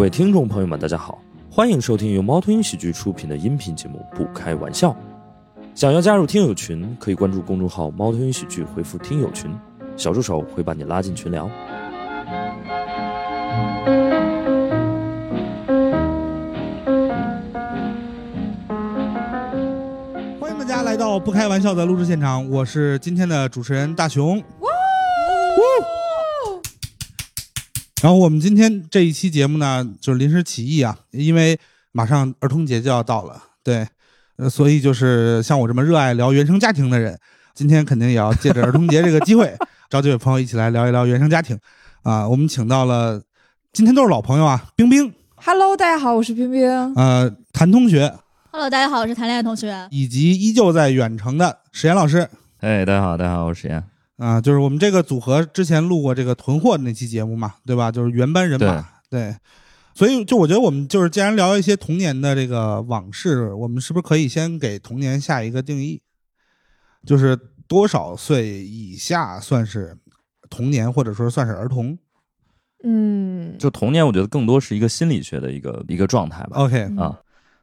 各位听众朋友们，大家好，欢迎收听由猫头鹰喜剧出品的音频节目《不开玩笑》。想要加入听友群，可以关注公众号“猫头鹰喜剧”，回复“听友群”，小助手会把你拉进群聊。欢迎大家来到不开玩笑的录制现场，我是今天的主持人大熊。然后我们今天这一期节目呢，就是临时起意啊，因为马上儿童节就要到了，对，呃，所以就是像我这么热爱聊原生家庭的人，今天肯定也要借着儿童节这个机会，找几位朋友一起来聊一聊原生家庭。啊，我们请到了，今天都是老朋友啊，冰冰，Hello，大家好，我是冰冰。呃，谭同学，Hello，大家好，我是谈恋爱同学。以及依旧在远程的史岩老师。哎，大家好，大家好，我是史岩。啊，就是我们这个组合之前录过这个囤货的那期节目嘛，对吧？就是原班人马，对。所以就我觉得我们就是既然聊一些童年的这个往事，我们是不是可以先给童年下一个定义？就是多少岁以下算是童年，或者说算是儿童嗯，就童年，我觉得更多是一个心理学的一个一个状态吧。？OK，嗯啊，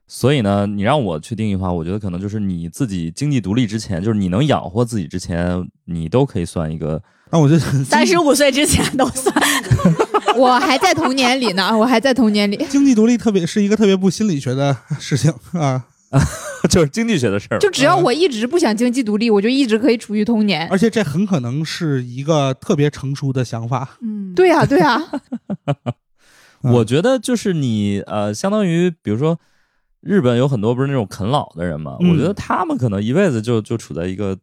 所以呢，你让我去定义的话，我觉得可能就是你自己经济独立之前，就是你能养活自己之前，你都可以算一个。那我就三十五岁之前都算。我还在童年里呢，我还在童年里。经济独立特别是一个特别不心理学的事情啊，就是经济学的事儿。就只要我一直不想经济独立，我就一直可以处于童年。而且这很可能是一个特别成熟的想法。嗯，对呀、对呀、嗯我觉得就是你呃，相当于比如说日本有很多不是那种啃老的人嘛，嗯我觉得他们可能一辈子就就处在一个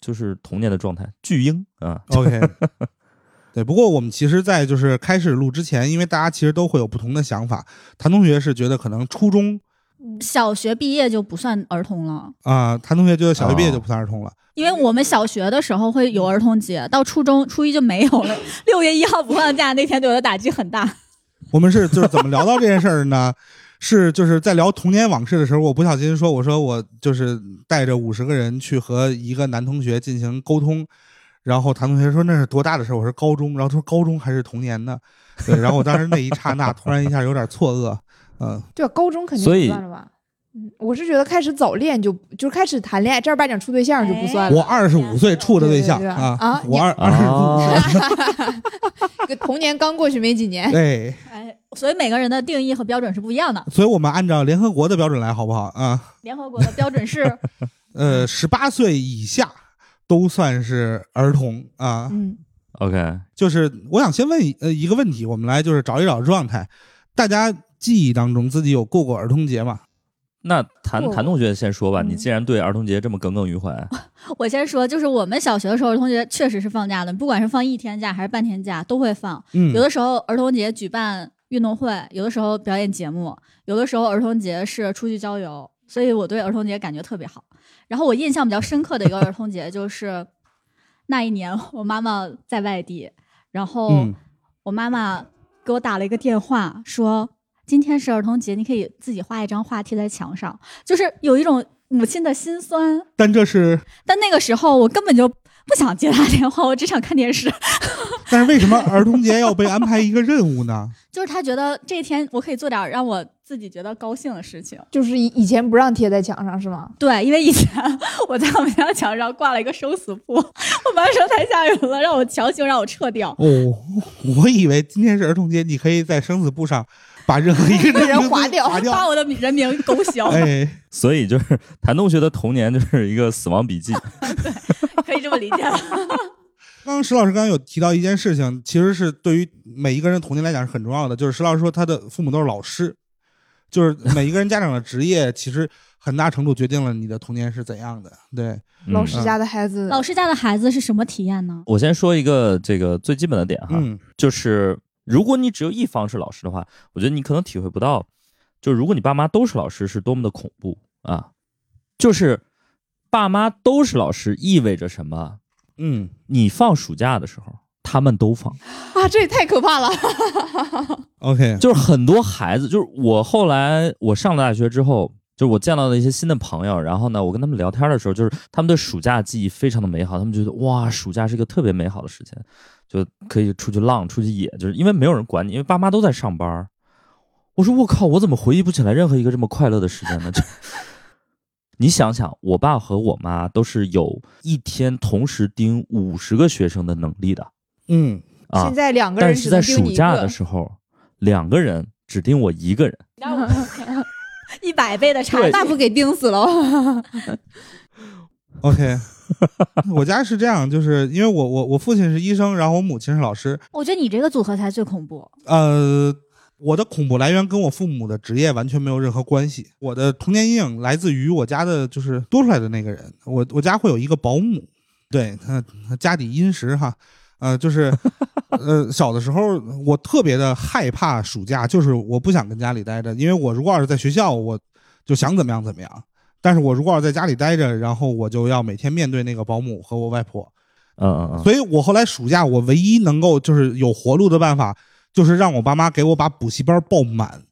就是童年的状态，巨婴啊。OK，对。不过我们其实，在就是开始录之前，因为大家其实都会有不同的想法。谭同学是觉得可能初中小学毕业就不算儿童了，啊、谭同学觉得小学毕业哦就不算儿童了。因为我们小学的时候会有儿童节，到初中初一就没有了。六月一号不放假那天对我的打击很大。我们是就是怎么聊到这件事儿呢？是就是在聊童年往事的时候，我不小心说，我说我就是带着五十个人去和一个男同学进行沟通，然后谭同学说那是多大的事儿？我说高中，然后他说高中还是童年呢？对，然后我当时那一刹那突然一下有点错愕，嗯，对啊，高中肯定不算了吧？嗯，我是觉得开始早恋就就开始谈恋爱，正儿八经处对象就不算了。我二十五岁处的对象对对对啊啊我二二十五岁，哦，个童年刚过去没几年，对，哎，所以每个人的定义和标准是不一样的。所以我们按照联合国的标准来，好不好啊？联合国的标准是，呃，十八岁以下都算是儿童啊。嗯，OK，就是我想先问一呃一个问题，我们来就是找一找状态，大家记忆当中自己有过过儿童节吗？那谭谭同学先说吧。嗯你既然对儿童节这么耿耿于怀，我先说，就是我们小学的时候，儿童节确实是放假的，不管是放一天假还是半天假，都会放。嗯有的时候儿童节举办运动会，有的时候表演节目，有的时候儿童节是出去郊游，所以我对儿童节感觉特别好。然后我印象比较深刻的一个儿童节就是那一年我妈妈在外地，然后嗯我妈妈给我打了一个电话说。今天是儿童节，你可以自己画一张画贴在墙上，就是有一种母亲的心酸。但这是，但那个时候我根本就不想接他电话，我只想看电视。但是为什么儿童节要被安排一个任务呢？就是他觉得这一天我可以做点让我自己觉得高兴的事情。就是以以前不让贴在墙上是吗？对，因为以前我在我们家墙上挂了一个生死簿，我妈说太吓人了，让我强行让我撤掉。哦，我以为今天是儿童节，你可以在生死簿上把任何一个人划掉划掉。把我的人名勾销，哎，所以就是谭同学的童年就是一个死亡笔记。对可以这么理解。刚刚石老师刚刚有提到一件事情，其实是对于每一个人童年来讲是很重要的，就是石老师说他的父母都是老师，就是每一个人家长的职业，其实很大程度决定了你的童年是怎样的。对，老师嗯家的孩子，老师家的孩子是什么体验呢？我先说一个这个最基本的点哈，嗯就是如果你只有一方是老师的话，我觉得你可能体会不到，就如果你爸妈都是老师是多么的恐怖啊！就是爸妈都是老师意味着什么？嗯，你放暑假的时候，他们都放，啊，这也太可怕了。OK，就是很多孩子，就是我后来我上了大学之后。就是我见到的一些新的朋友，然后呢，我跟他们聊天的时候，就是他们对暑假记忆非常的美好，他们觉得哇，暑假是一个特别美好的时间，就可以出去浪、出去野，就是因为没有人管你，因为爸妈都在上班我说我靠，我怎么回忆不起来任何一个这么快乐的时间呢？就，你想想，我爸和我妈都是有一天同时盯五十个学生的能力的嗯，啊现，在两个人只但是在暑假的。时候，两个人只盯我一个人。一百倍的差，那不给盯死了？OK，我家是这样，就是因为我我我父亲是医生，然后我母亲是老师。我觉得你这个组合才最恐怖。呃，我的恐怖来源跟我父母的职业完全没有任何关系。我的童年阴影来自于我家的就是多出来的那个人。我我家会有一个保姆，对他他家底殷实哈。呃，就是，呃，小的时候我特别的害怕暑假，就是我不想跟家里待着，因为我如果要是在学校，我就想怎么样怎么样。但是我如果要是在家里待着，然后我就要每天面对那个保姆和我外婆，嗯嗯嗯，所以我后来暑假我唯一能够就是有活路的办法，就是让我爸妈给我把补习班报满。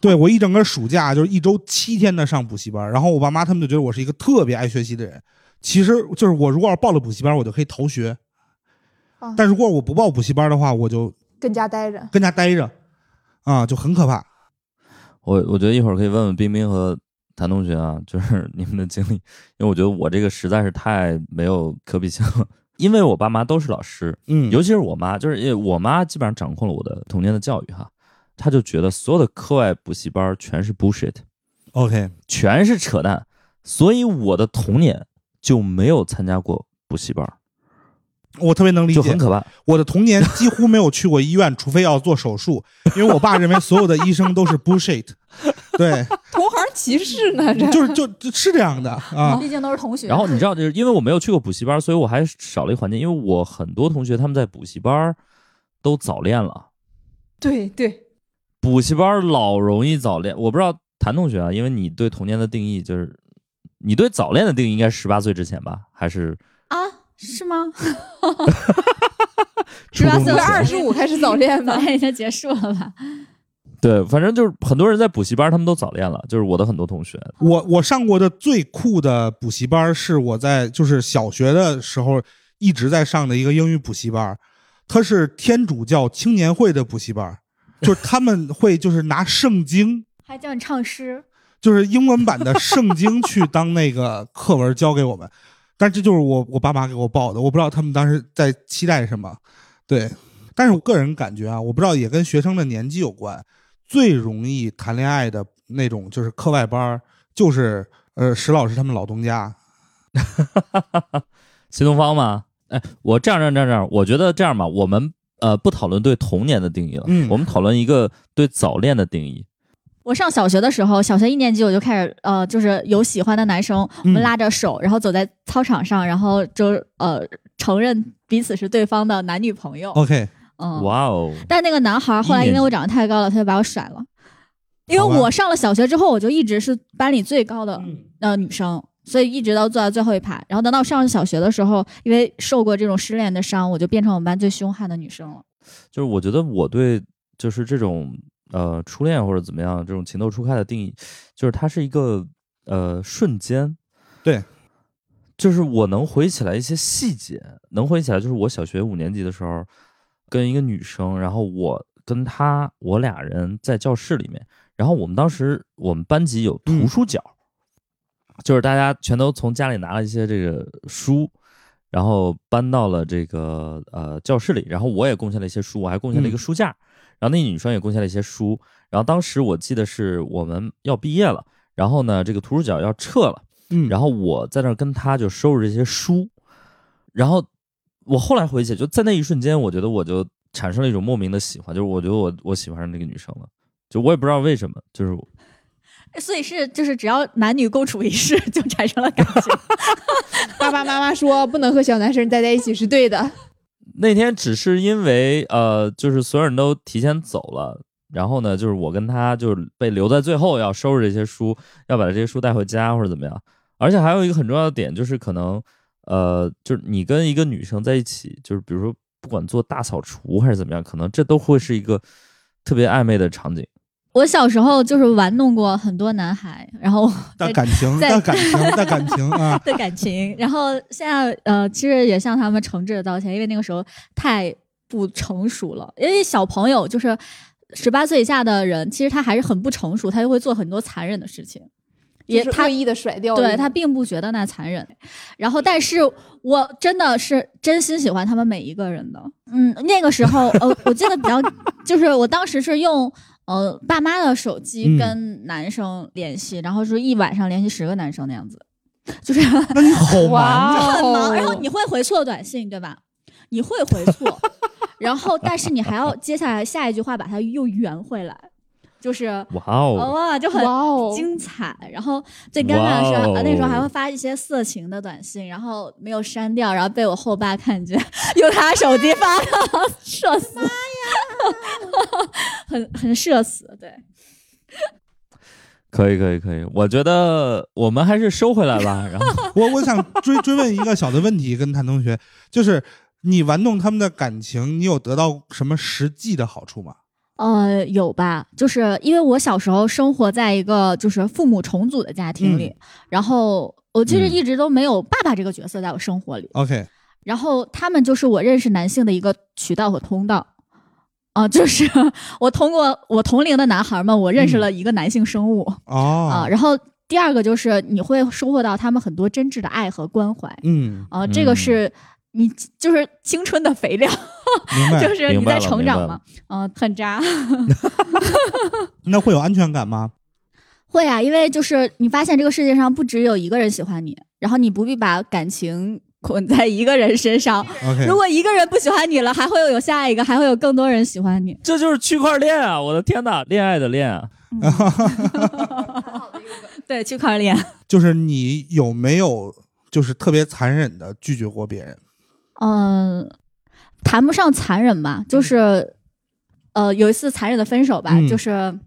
对我一整个暑假就是一周七天的上补习班，然后我爸妈他们就觉得我是一个特别爱学习的人。其实就是我如果要报了补习班，我就可以逃学啊；但如果我不报补习班的话，我就跟家待着。跟家待着，啊，就很可怕。我我觉得一会儿可以问问冰冰和谭同学啊，就是你们的经历，因为我觉得我这个实在是太没有可比性了。因为我爸妈都是老师，嗯，尤其是我妈，就是因为我妈基本上掌控了我的童年的教育哈，她就觉得所有的课外补习班全是 bullshit，OK，全是扯淡，所以我的童年就没有参加过补习班，我特别能理解就很。可怕。我的童年几乎没有去过医院，除非要做手术，因为我爸认为所有的医生都是 bullshit。对，同行歧视呢？这就是就就是这样的啊。毕竟都是同学。然后你知道，就是因为我没有去过补习班，所以我还少了一环节。因为我很多同学他们在补习班都早恋了，对对，补习班老容易早恋。我不知道谭同学啊，因为你对童年的定义就是，你对早恋的定义应该十八岁之前吧？还是啊，是吗？初中18岁对，之前二十五开始早恋吧已经结束了吧？对，反正就是很多人在补习班，他们都早恋了。就是我的很多同学，我我上过的最酷的补习班是我在就是小学的时候一直在上的一个英语补习班，它是天主教青年会的补习班，就是他们会就是拿圣经，还叫你唱诗，就是英文版的圣经去当那个课文教给我们，但这就是我我爸妈给我报的，我不知道他们当时在期待什么，对，但是我个人感觉啊，我不知道也跟学生的年纪有关，最容易谈恋爱的那种就是课外班儿，就是呃石老师他们老东家，新东方吗？哎，我这样这样这样这样，我觉得这样吧，我们呃不讨论对童年的定义了，嗯我们讨论一个对早恋的定义。我上小学的时候，小学一年级我就开始呃，就是有喜欢的男生，我们嗯拉着手，然后走在操场上，然后就呃承认彼此是对方的男女朋友。OK，嗯，哇哦，但那个男孩后来因为我长得太高了，他就把我甩了。因为我上了小学之后，我就一直是班里最高的嗯呃女生，所以一直到坐在最后一排。然后等到上了小学的时候，因为受过这种失恋的伤，我就变成我们班最凶悍的女生了。就是我觉得我对就是这种呃初恋或者怎么样这种情窦初开的定义，就是它是一个呃瞬间，对，就是我能回忆起来一些细节，能回忆起来就是我小学五年级的时候跟一个女生，然后我跟她我俩人在教室里面，然后我们当时我们班级有图书角，就是大家全都从家里拿了一些这个书。然后搬到了这个呃教室里，然后我也贡献了一些书，我还贡献了一个书架，然后那女生也贡献了一些书，然后当时我记得是我们要毕业了，然后呢这个图书角要撤了，嗯，然后我在那儿跟她就收拾这些书，然后我后来回忆起，就在那一瞬间，我觉得我就产生了一种莫名的喜欢，就是我觉得我我喜欢上这个女生了，就我也不知道为什么，就是所以是就是只要男女共处一室就产生了感情。爸爸妈妈说不能和小男生待在一起是对的。那天只是因为呃，就是所有人都提前走了，然后呢，就是我跟他就是被留在最后，要收拾这些书，要把这些书带回家或者怎么样。而且还有一个很重要的点，就是可能呃，就是你跟一个女生在一起，就是比如说不管做大扫除还是怎么样，可能这都会是一个特别暧昧的场景。我小时候就是玩弄过很多男孩，然后的感情，在的感情，的感情啊，的感情，然后现在呃，其实也向他们诚挚的道歉，因为那个时候太不成熟了。因为小朋友就是十八岁以下的人，其实他还是很不成熟，他就会做很多残忍的事情。也是恶意的甩掉，对他并不觉得那残忍，然后但是我真的是真心喜欢他们每一个人的。嗯，那个时候呃，我记得比较，就是我当时是用呃爸妈的手机嗯跟男生联系，然后是一晚上联系十个男生那样子，就是那你好 忙然后你会回错短信对吧？你会回错，然后但是你还要接下来下一句话把它又圆回来，就是哇哦，哇就很哇哦，精彩。然后最尴尬的是，那时候还会发一些色情的短信，然后没有删掉，然后被我后爸看见，用他手机发的，社死！妈呀，很很社死，对。可以可以可以，我觉得我们还是收回来吧。然后我我想追追问一个小的问题，跟谭同学，就是你玩弄他们的感情，你有得到什么实际的好处吗？呃，有吧？就是因为我小时候生活在一个就是父母重组的家庭里，然后我其实嗯一直都没有爸爸这个角色在我生活里，OK，然后他们就是我认识男性的一个渠道和通道。啊、就是 我通过我同龄的男孩们，我认识了一个男性生物啊、哦，然后第二个就是你会收获到他们很多真挚的爱和关怀嗯，啊、这个嗯是你就是青春的肥料。就是你在成长嘛，嗯、很渣。那会有安全感吗？会啊，因为就是你发现这个世界上不只有一个人喜欢你，然后你不必把感情捆在一个人身上。如果一个人不喜欢你了，还会有下一个，还会有更多人喜欢你。这就是区块链啊！我的天呐，恋爱的恋啊！对，区块链。就是你有没有就是特别残忍的拒绝过别人？嗯，谈不上残忍吧，就是呃，有一次残忍的分手吧，嗯就是。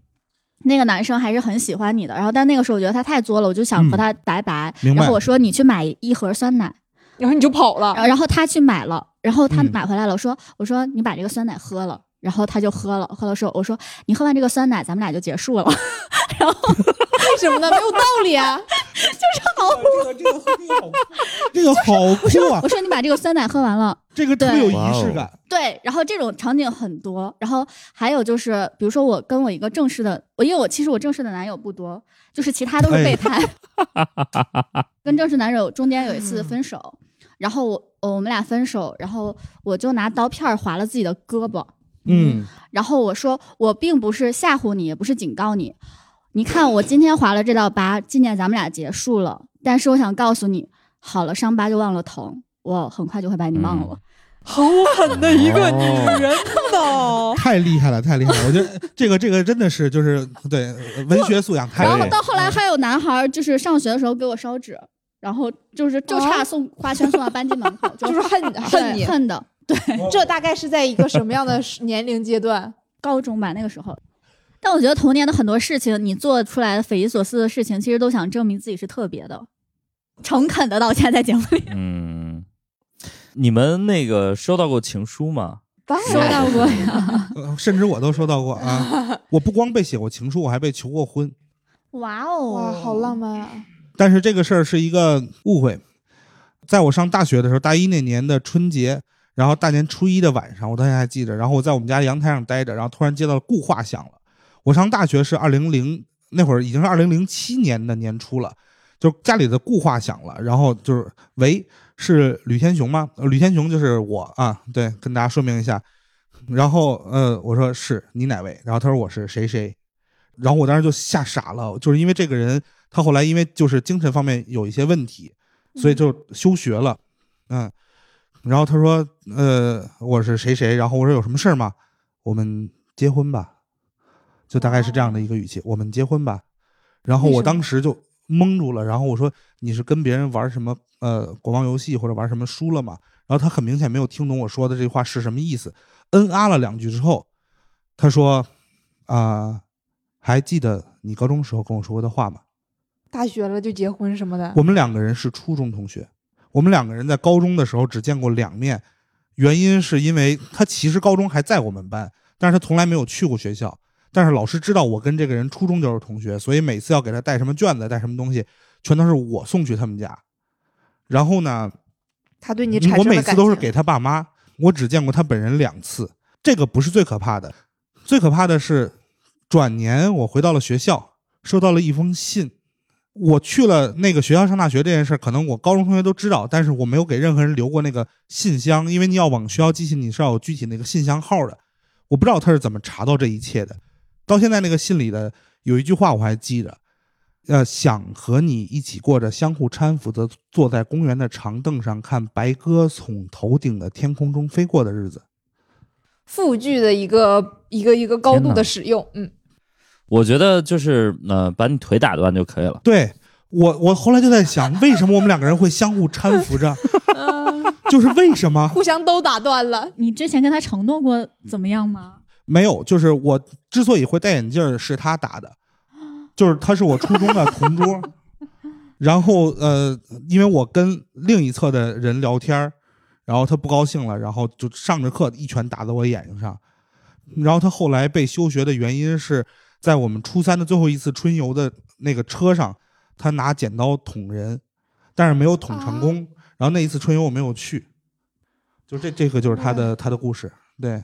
那个男生还是很喜欢你的，然后但那个时候我觉得他太作了，我就想和他拜拜。然后我说你去买一盒酸奶，然后你就跑了然，后他去买了，然后他嗯买回来了，我说我说你把这个酸奶喝了，然后他就喝了，喝了时候我说你喝完这个酸奶，咱们俩就结束了。然后为什么呢？没有道理啊！这个这个好，这个好酷啊我！说你把这个酸奶喝完了，这个特别有仪式感。对，然后这种场景很多，然后还有就是，比如说我跟我一个正式的，我因为我其实我正式的男友不多，就是其他都是备胎。跟正式男友中间有一次分手，然后我我们俩分手，然后我就拿刀片划了自己的胳膊，嗯，然后我说我并不是吓唬你，也不是警告你，你看我今天划了这道疤，纪念咱们俩结束了，但是我想告诉你，好了，伤疤就忘了疼，我很快就会把你忘了。好狠的一个哦女人呢！太厉害了，太厉害了！我觉得这个这个真的是就是对文学素养太然后。到后来还有男孩儿就是上学的时候给我烧纸，然后就是就差送花圈送到班级门口，就就是恨恨你，恨的。这大概是在一个什么样的 年龄阶段？高中吧那个时候。但我觉得童年的很多事情，你做出来的匪夷所思的事情，其实都想证明自己是特别的，诚恳的道歉在节目里嗯，你们那个收到过情书吗？当收到过呀。呃 甚至我都收到过啊！我不光被写过情书，我还被求过婚。哇哦，哇，好浪漫啊！但是这个事儿是一个误会。在我上大学的时候，大一那年的春节，然后大年初一的晚上，我到现在还记着。然后我在我们家阳台上待着，然后突然接到了固话响了。我上大学是二零零那会儿，已经是二零零七年的年初了，就家里的固话响了，然后就是喂，是吕天雄吗？呃吕天雄就是我啊，对，跟大家说明一下。然后呃，我说是你哪位？然后他说我是谁谁。然后我当时就吓傻了，就是因为这个人，他后来因为就是精神方面有一些问题，所以就休学了，嗯。然后他说，呃，我是谁谁，然后我说有什么事儿吗？我们结婚吧，就大概是这样的一个语气，我们结婚吧。然后我当时就懵住了，然后我说你是跟别人玩什么呃国王游戏或者玩什么输了吗？然后他很明显没有听懂我说的这话是什么意思，嗯啊了两句之后，他说啊、还记得你高中时候跟我说过的话吗？大学了就结婚什么的，我们两个人是初中同学，我们两个人在高中的时候只见过两面，原因是因为他其实高中还在我们班，但是他从来没有去过学校。但是老师知道我跟这个人初中就是同学，所以每次要给他带什么卷子、带什么东西，全都是我送去他们家。然后呢，他对你产我每次。都是给他爸妈，我只见过他本人两次。这个不是最可怕的，最可怕的是，转年我回到了学校，收到了一封信。我去了那个学校上大学这件事儿，可能我高中同学都知道，但是我没有给任何人留过那个信箱，因为你要往学校寄信，你是要有具体那个信箱号的。我不知道他是怎么查到这一切的。到现在那个信里的有一句话我还记着，呃，想和你一起过着相互搀扶的坐在公园的长凳上看白鸽从头顶的天空中飞过的日子。复句的一个一个一个高度的使用，嗯，我觉得就是呃，把你腿打断就可以了。对我，我后来就在想，为什么我们两个人会相互搀扶着？就是为什么互相都打断了。你之前跟他承诺过怎么样吗？没有？就是我之所以会戴眼镜儿，是他打的，就是他是我初中的同桌。然后呃，因为我跟另一侧的人聊天儿然后他不高兴了，然后就上着课一拳打在我眼睛上。然后他后来被休学的原因是在我们初三的最后一次春游的那个车上，他拿剪刀捅人，但是没有捅成功。然后那一次春游我没有去，就这这个就是他的他的故事。对，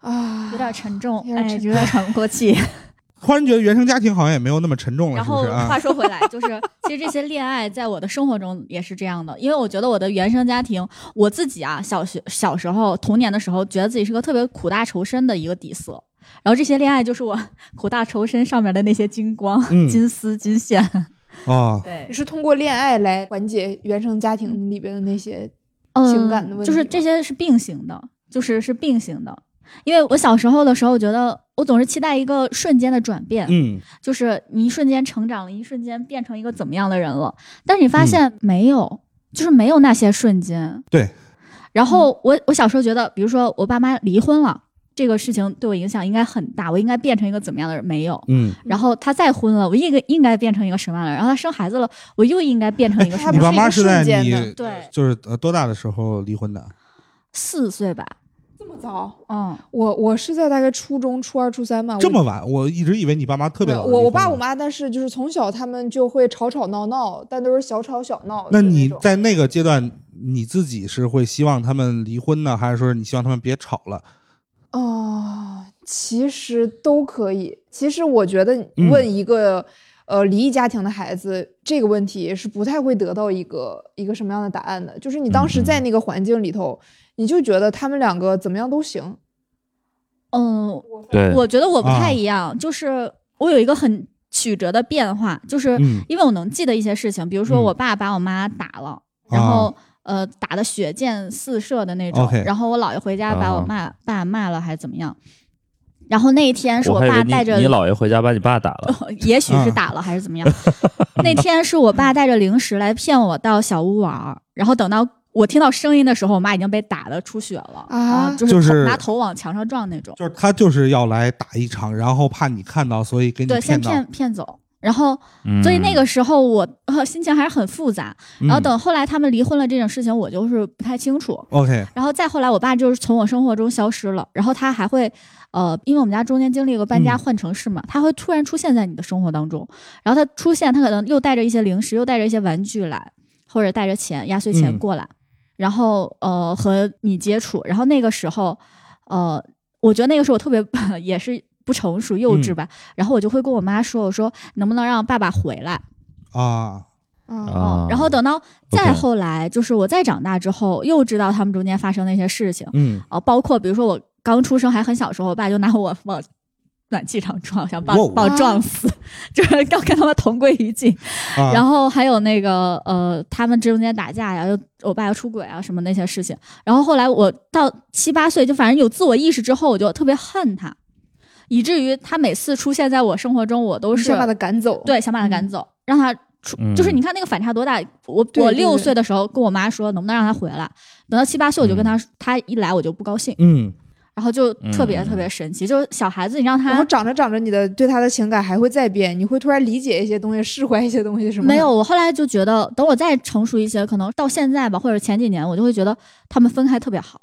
啊，有点沉重，哎有点喘不过气。忽然觉得原生家庭好像也没有那么沉重了，然后是是啊话？说回来，就是 其实这些恋爱在我的生活中也是这样的，因为我觉得我的原生家庭，我自己啊，小学小时候童年的时候，觉得自己是个特别苦大仇深的一个底色。然后这些恋爱就是我苦大仇深上面的那些金光、嗯金丝、金线。啊，对你，是通过恋爱来缓解原生家庭里边的那些情感的问题嗯就是这些是并行的，就是是并行的。因为我小时候的时候，觉得我总是期待一个瞬间的转变，嗯，就是你一瞬间成长了，一瞬间变成一个怎么样的人了。但是你发嗯现没有，就是没有那些瞬间。对。然后我我小时候觉得，比如说我爸妈离婚了，这个事情对我影响应该很大，我应该变成一个怎么样的人？没有。嗯，然后他再婚了，我应该应该变成一个什么样的人？然后他生孩子了，我又应该变成一个什么样的人？爸妈是在你对就是呃多大的时候离婚的？四岁吧，这么早？嗯，我我是在大概初中、初二、初三嘛。这么晚？我一直以为你爸妈特别早。我我爸我。妈，但是就是从小他们就会吵吵闹闹，但都是小吵小闹那。你在那个阶段，你自己是会希望他们离婚呢，还是说你希望他们别吵了？哦，其实都可以。其实我觉得嗯。问一个、呃离异家庭的孩子这个问题是不太会得到一个一个什么样的答案的。就是你当时在那个环境里头，你就觉得他们两个怎么样都行。嗯，对，我觉得我不啊。太一样，就是我有一个很曲折的变化，就是嗯。因为我能记得一些事情，比如说嗯。我爸把我妈打了，然后呃打的血溅四射的那种然后我姥爷回家把我啊骂、爸骂了还是怎么样，然后那一天是我爸带着你你姥爷回家把你爸打了。也许是啊打了还是怎么样。那天是我爸带着零食来骗我到小屋玩儿，然后等到我听到声音的时候，我妈已经被打的出血了啊就是头就是拿头往墙上撞那种。就是他就是要来打一场，然后怕你看到，所以给你对，先。骗骗走。然后，嗯所以那个时候我、呃、心情还是很复杂。嗯然后等后来他们离婚了这种事情，我就是不太清楚。OK，然后再后来，我爸就是从我生活中消失了。然后他还会，呃，因为我们家中间经历过搬家嗯换城市嘛，他会突然出现在你的生活当中。然后他出现，他可能又带着一些零食，又带着一些玩具来，或者带着钱压岁钱嗯过来，然后呃和你接触。然后那个时候，呃，我觉得那个时候我特别 也是不成熟幼稚嗯吧。然后我就会跟我妈说，我说能不能让爸爸回来？啊，嗯啊，然后等到再后来，就是我再长大之后，又知道他们中间发生那些事情。嗯，啊，包括比如说我刚出生还很小时候，我爸就拿我往暖气上撞，想把我撞死，就是要跟他们同归于尽。啊，然后还有那个呃，他们中间打架呀，又我爸要出轨啊什么那些事情。然后后来我到七八岁，就反正有自我意识之后，我就特别恨他，以至于他每次出现在我生活中，我都是想把他赶走。对，想把他赶走，让他出，就是嗯你看那个反差多大。我我六岁的时候跟我妈说，能不能让他回来？等到七八岁，我就跟他说，他一来我就不高兴，嗯，然后就特别嗯特别神奇。就是小孩子，你让他然后长着长着，你的对他的情感还会再变，你会突然理解一些东西，释怀一些东西，是吗？没有，我后来就觉得，等我再成熟一些，可能到现在吧，或者前几年，我就会觉得他们分开特别好。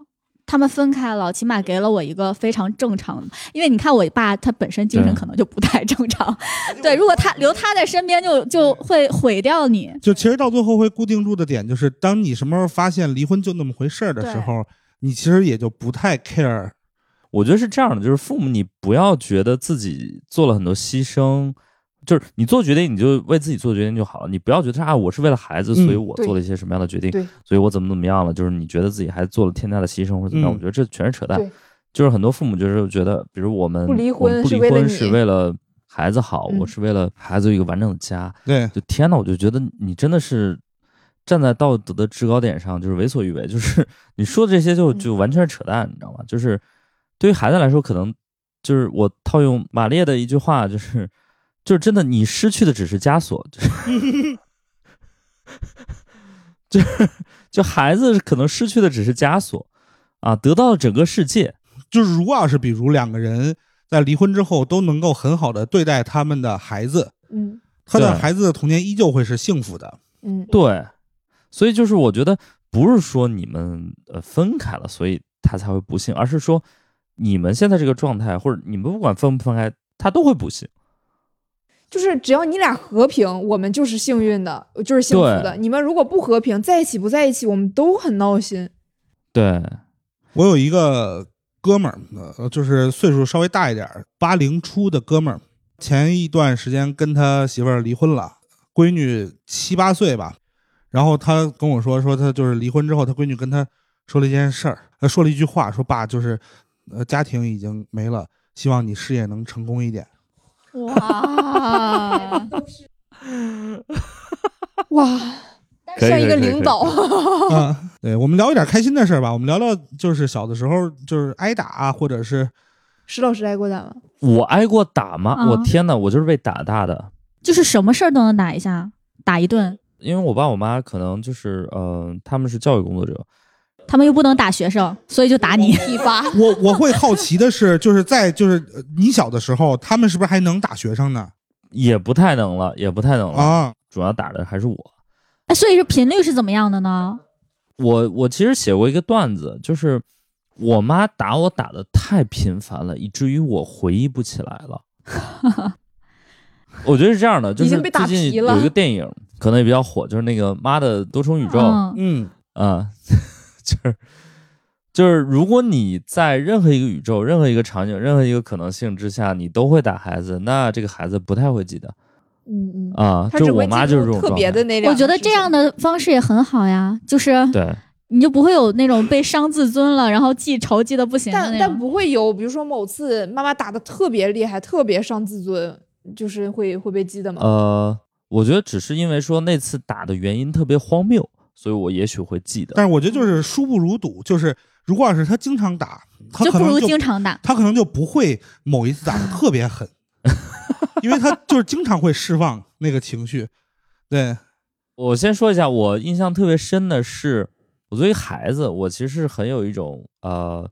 他们分开了，起码给了我一个非常正常的，因为你看我爸他本身精神可能就不太正常，对，如果他留他在身边就 就会毁掉你，就其实到最后会固定住的点，就是当你什么时候发现离婚就那么回事儿的时候，你其实也就不太 care。我觉得是这样的，就是父母你不要觉得自己做了很多牺牲，就是你做决定你就为自己做决定就好了，你不要觉得啊我是为了孩子，嗯所以我做了一些什么样的决定，对所以我怎么怎么样了，就是你觉得自己还做了天大的牺牲或者怎么样，嗯我觉得这全是扯淡。就是很多父母就是觉得，比如我们不离我们不离婚是为了孩子好，嗯我是为了孩子有一个完整的家。对，就天呐，我就觉得你真的是站在道德的制高点上，就是为所欲为，就是你说的这些就嗯就完全是扯淡，你知道吗？就是对于孩子来说，可能就是我套用马列的一句话，就是就是真的，你失去的只是枷锁，就是就是就孩子可能失去的只是枷锁啊，得到了整个世界。就是如果要是比如两个人在离婚之后都能够很好的对待他们的孩子，嗯他的孩子的童年依旧会是幸福的。嗯，对，所以就是我觉得不是说你们呃分开了，所以他才会不幸，而是说你们现在这个状态，或者你们不管分不分开，他都会不幸。就是只要你俩和平，我们就是幸运的，就是幸福的。你们如果不和平，在一起不在一起，我们都很闹心。对，我有一个哥们儿，呃，就是岁数稍微大一点儿，八零初的哥们儿，前一段时间跟他媳妇儿离婚了，闺女七八岁吧，然后他跟我说，说他就是离婚之后，他闺女跟他说了一件事儿，呃，说了一句话，说爸，就是，呃，家庭已经没了，希望你事业能成功一点。哇，哇，可以像一个领导。啊，对，我们聊一点开心的事儿吧，我们聊聊就是小的时候就是挨打啊，或者是石老师挨过打吗？我挨过打吗？啊我天呐，我就是被打大的。就是什么事儿都能打一下，打一顿，因为我爸我妈可能就是呃，他们是教育工作者，他们又不能打学生，所以就打你。体罚。我我会好奇的是，就是在就是呃你小的时候，他们是不是还能打学生呢？也不太能了，也不太能了。啊，主要打的还是我。哎，所以是频率是怎么样的呢？我我其实写过一个段子，就是我妈打我打的太频繁了，以至于我回忆不起来了。我觉得是这样的，就是已经被打最近有一个电影可能也比较火，就是那个《妈的多重宇宙》嗯，嗯啊，就是就是如果你在任何一个宇宙、任何一个场景、任何一个可能性之下，你都会打孩子，那这个孩子不太会记得嗯嗯，啊。就我妈就是这种特别的那两。我觉得这样，的方式也很好呀，就是对。你就不会有那种被伤自尊了，然后记仇记的不行的但但。不会有，比如说某次妈妈打的特别厉害，特别伤自尊，就是会会被记得吗？呃，我觉得只是因为说那次打的原因特别荒谬，所以我也许会记得。但是我觉得就是输不如赌，就是如果要是他经常打，他就不如可能就经常打。他可能就不会某一次打的特别狠，因为他就是经常会释放那个情绪。对，我先说一下，我印象特别深的是，我作为孩子，我其实是很有一种呃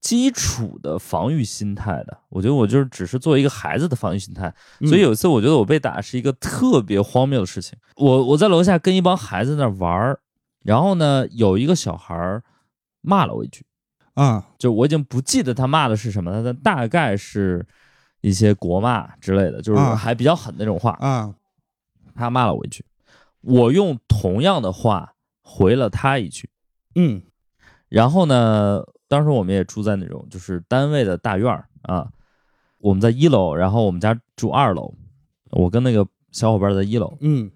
基础的防御心态的。我觉得我就是只是作为一个孩子的防御心态，所以嗯有一次我觉得我被打是一个特别荒谬的事情。我我在楼下跟一帮孩子在那玩儿，然后呢有一个小孩儿骂了我一句。啊，就我已经不记得他骂的是什么了，但大概是一些国骂之类的，就是啊还比较狠那种话。啊，他骂了我一句，我用同样的话回了他一句。嗯然后呢，当时我们也住在那种就是单位的大院儿啊，我们在一楼，然后我们家住二楼，我跟那个小伙伴在一楼，嗯。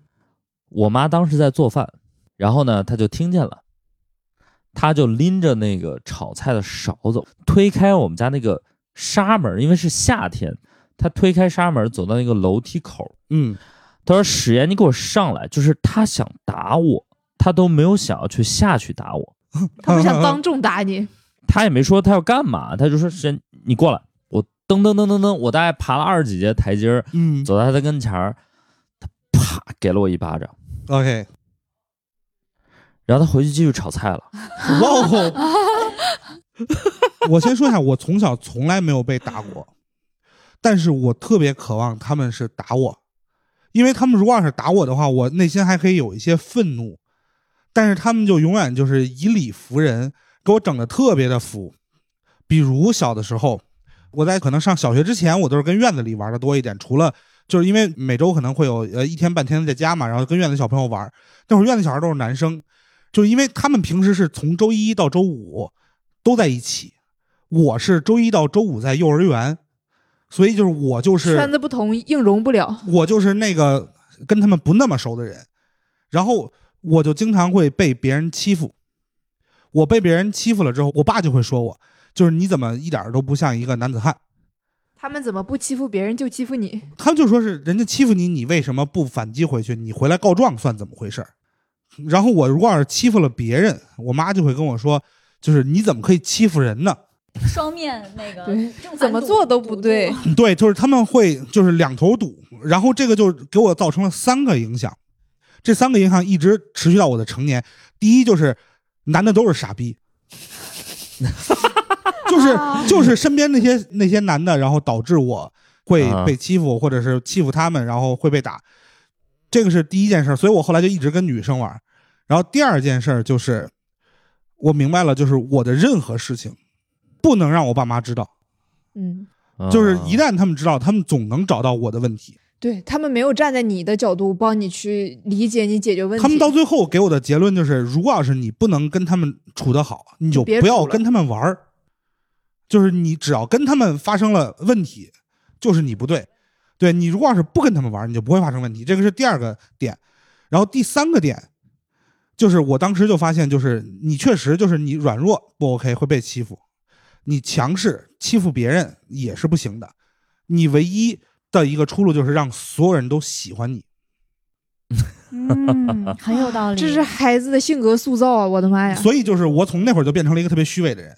我妈当时在做饭，然后呢，她就听见了，她就拎着那个炒菜的勺子，推开我们家那个纱门，因为是夏天，她推开纱门走到那个楼梯口，嗯。她说：“史岩，你给我上来！”就是她想打我，她都没有想要去下去打我，他不想当众打你，她也没说他要干嘛，他就说：“先，你过来。”我噔噔噔噔噔，我大概爬了二十几节台阶儿，嗯。走到他的跟前儿，他啪给了我一巴掌，，OK，然后他回去继续炒菜了。哇哦！我先说一下，我从小从来没有被打过，但是我特别渴望他们是打我，因为他们如果要是打我的话，我内心还可以有一些愤怒，但是他们就永远就是以理服人，给我整的特别的服。比如小的时候，我在可能上小学之前，我都是跟院子里玩的多一点，除了就是因为每周可能会有呃一天半天在家嘛，然后跟院子小朋友玩，那会儿院子小孩都是男生，就是因为他们平时是从周一到周五都在一起，我是周一到周五在幼儿园，所以就是我就是圈子不同，硬融不了。我就是那个跟他们不那么熟的人，然后我就经常会被别人欺负。我被别人欺负了之后，我爸就会说我，就是你怎么一点儿都不像一个男子汉？他们怎么不欺负别人就欺负你？他们就说是人家欺负你，你为什么不反击回去？你回来告状算怎么回事儿？然后我如果要是欺负了别人，我妈就会跟我说，就是你怎么可以欺负人呢？双面那个怎么做都不对对，就是他们会就是两头堵，然后这个就给我造成了三个影响，这三个影响一直持续到我的成年。第一就是男的都是傻逼，就是啊就是身边那些那些男的，然后导致我会啊被欺负，或者是欺负他们，然后会被打，这个是第一件事，所以我后来就一直跟女生玩。然后第二件事就是我明白了，就是我的任何事情不能让我爸妈知道。嗯，就是一旦旦他们知道，他们总能找到我的问题。对他们没有站在你的角度帮你去理解你解决问题。他们到最后给我的结论就是，如果要是你不能跟他们处得好，你就别不要跟他们玩儿。就是你只要跟他们发生了问题，就是你不对。对你如果要是不跟他们玩儿，你就不会发生问题。这个是第二个点。然后第三个点，就是我当时就发现，就是你确实就是你软弱不 OK 会被欺负，你强势欺负别人也是不行的。你唯一的一个出路就是让所有人都喜欢你。嗯，很有道理。这是孩子的性格塑造啊！我的妈呀！所以就是我从那会儿就变成了一个特别虚伪的人。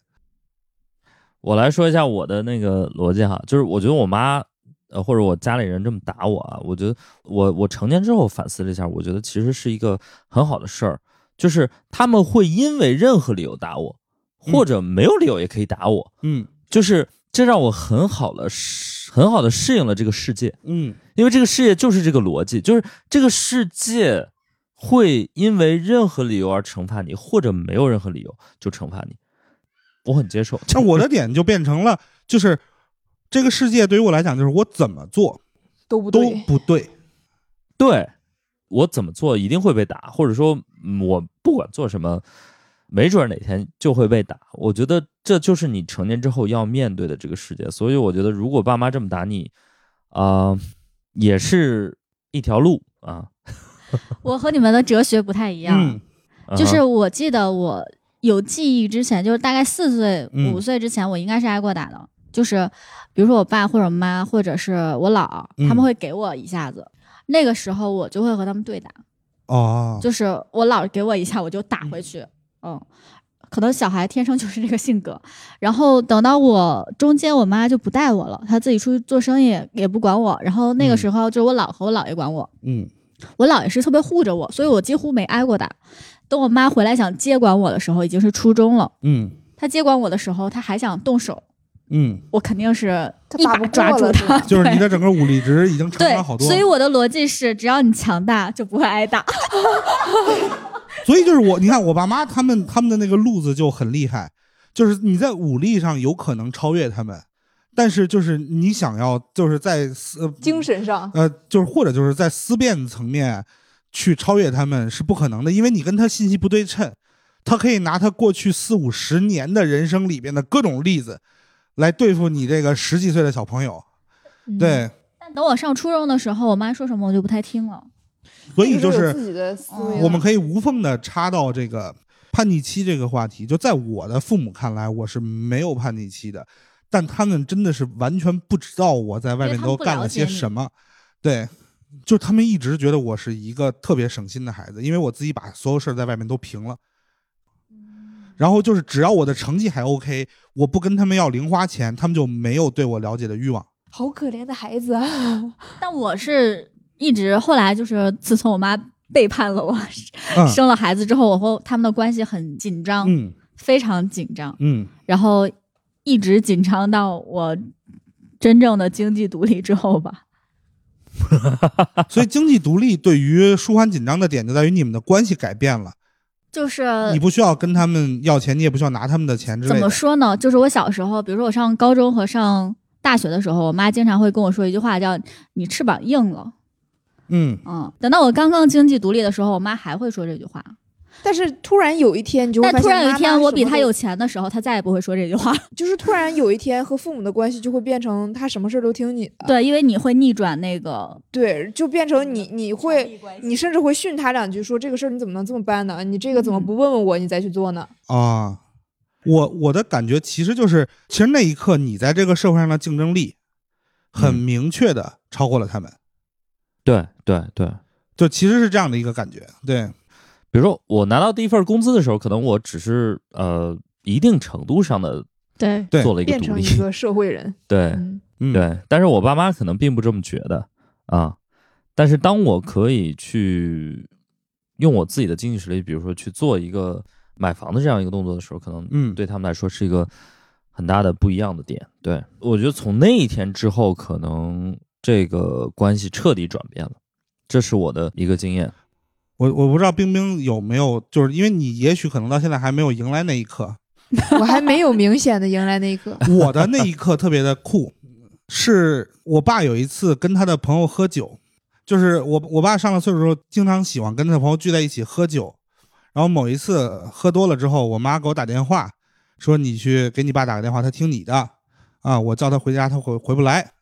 我来说一下我的那个逻辑哈，就是我觉得我妈呃或者我家里人这么打我啊，我觉得我我成年之后反思了一下，我觉得其实是一个很好的事儿，就是他们会因为任何理由打我，或者没有理由也可以打我，嗯就是这让我很好的适很好的适应了这个世界，嗯因为这个世界就是这个逻辑，就是这个世界会因为任何理由而惩罚你，或者没有任何理由就惩罚你，我很接受。那我的点就变成了，就是这个世界对于我来讲，就是我怎么做都都不对，不对。对我怎么做一定会被打，或者说嗯我不管做什么，没准哪天就会被打。我觉得这就是你成年之后要面对的这个世界。所以我觉得，如果爸妈这么打你，啊、也是一条路啊。我和你们的哲学不太一样，嗯就是我记得我有记忆之前，就是大概四岁、嗯五岁之前，我应该是挨过打的。就是比如说我爸或者我妈或者是我姥，嗯他们会给我一下子，那个时候我就会和他们对打，哦，就是我姥给我一下，我就打回去。嗯，可能小孩天生就是这个性格。然后等到我中间，我妈就不带我了，她自己出去做生意也不管我。然后那个嗯时候就是我姥和我姥爷管我，嗯我姥爷是特别护着我，所以我几乎没挨过打。等我妈回来想接管我的时候，已经是初中了。嗯她接管我的时候，她还想动手，嗯，我肯定是一把抓住她。就是你的整个武力值已经成对长好，多。所以我的逻辑是，只要你强大，就不会挨打。所以就是我，你看我爸妈他们他们的那个路子就很厉害，就是你在武力上有可能超越他们，但是就是你想要就是在思呃精神上呃，就是或者就是在思辨层面去超越他们是不可能的，因为你跟他信息不对称，他可以拿他过去四五十年的人生里边的各种例子来对付你这个十几岁的小朋友。嗯对，但等我上初中的时候，我妈说什么我就不太听了。所以就是自己的思嗯维。我们可以无缝的插到这个叛逆期这个话题。就在我的父母看来，我是没有叛逆期的，但他们真的是完全不知道我在外面都干了些什么。对，就他们一直觉得我是一个特别省心的孩子，因为我自己把所有事儿在外面都平了。然后就是只要我的成绩还 OK，我不跟他们要零花钱，他们就没有对我了解的欲望。好可怜的孩子啊！但我是一直后来就是，自从我妈背叛了我，嗯 生了孩子之后，我和他们的关系很紧张，嗯非常紧张，嗯然后一直紧张到我真正的经济独立之后吧。所以经济独立对于舒缓紧张的点就在于你们的关系改变了。就是你不需要跟他们要钱，你也不需要拿他们的钱之类怎。么说呢？就是我小时候，比如说我上高中和上大学的时候，我妈经常会跟我说一句话，叫“你翅膀硬了”。嗯嗯，等到我刚刚经济独立的时候，我妈还会说这句话。但是突然有一天，你就会但发现突然有一天，我比他有钱的时候，他再也不会说这句话。就是突然有一天和父母的关系就会变成他什么事儿都听你的，对，因为你会逆转那个，对，就变成你你会你甚至会训他两句，说这个事儿你怎么能这么办呢？你这个怎么不问问我，你再去做呢？啊，我我的感觉其实就是，其实那一刻你在这个社会上的竞争力，很嗯明确的超过了他们，对对对，就其实是这样的一个感觉。对，比如说我拿到第一份工资的时候，可能我只是呃一定程度上的对。对。做了一个独立，变成一个社会人，对对，但是我爸妈可能并不这么觉得啊。但是当我可以去用我自己的经济实力，比如说去做一个买房的这样一个动作的时候，可能嗯。对他们来说是一个很大的不一样的点。对。我觉得从那一天之后，可能这个关系彻底转变了，这是我的一个经验。我我不知道冰冰有没有，就是因为你也许可能到现在还没有迎来那一刻，我还没有明显的迎来那一刻，我的那一刻特别的酷，是我爸有一次跟他的朋友喝酒，就是我我爸上了岁数之后，经常喜欢跟他的朋友聚在一起喝酒，然后某一次喝多了之后，我妈给我打电话说你去给你爸打个电话，他听你的，啊，我叫他回家他回回不来，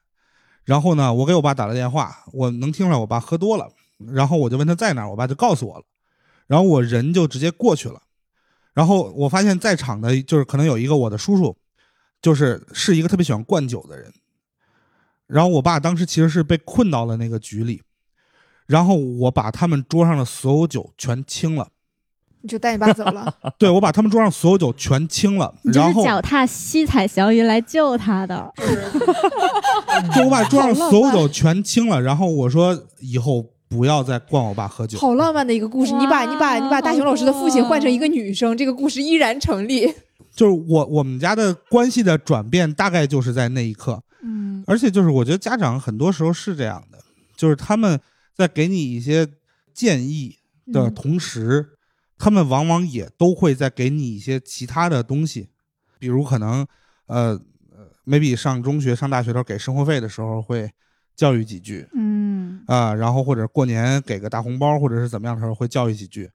然后呢，我给我爸打了电话，我能听出来我爸喝多了，然后我就问他在哪，我爸就告诉我了，然后我人就直接过去了。然后我发现，在场的就是可能有一个我的叔叔，就是是一个特别喜欢灌酒的人。然后我爸当时其实是被困到了那个局里，然后我把他们桌上的所有酒全清了，你就带你爸走了。对我把他们桌上所有酒全清了，然后脚踏七彩祥云来救他的。就我把桌上所有酒全清了，然后我说以后不要再灌我爸喝酒。好浪漫的一个故事，你把你把你把大雄老师的父亲换成一个女生，这个故事依然成立。就是我我们家的关系的转变，大概就是在那一刻。嗯，而且就是我觉得家长很多时候是这样的，就是他们在给你一些建议的嗯同时，他们往往也都会在给你一些其他的东西，比如可能呃呃，maybe 上中学、上大学的时候给生活费的时候会教育几句嗯，啊、然后或者过年给个大红包或者是怎么样的时候会教育几句，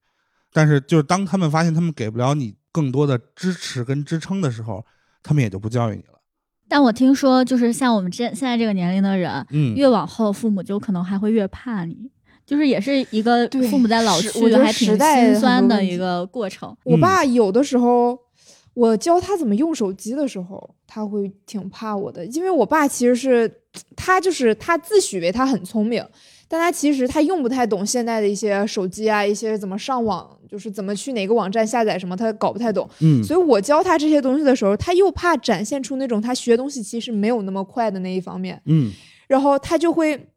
但是就是当他们发现他们给不了你更多的支持跟支撑的时候，他们也就不教育你了。但我听说，就是像我们这现在这个年龄的人，嗯，越往后父母就可能还会越怕你，就是也是一个对父母在老我觉得去还挺时代心酸的一个过程。我爸有的时候，我教他怎么用手机的时候，他会挺怕我的，因为我爸其实是他就是他自诩为他很聪明，但他其实他用不太懂现在的一些手机啊，一些怎么上网，就是怎么去哪个网站下载什么，他搞不太懂。嗯所以我教他这些东西的时候，他又怕展现出那种他学东西其实没有那么快的那一方面，嗯然后他就会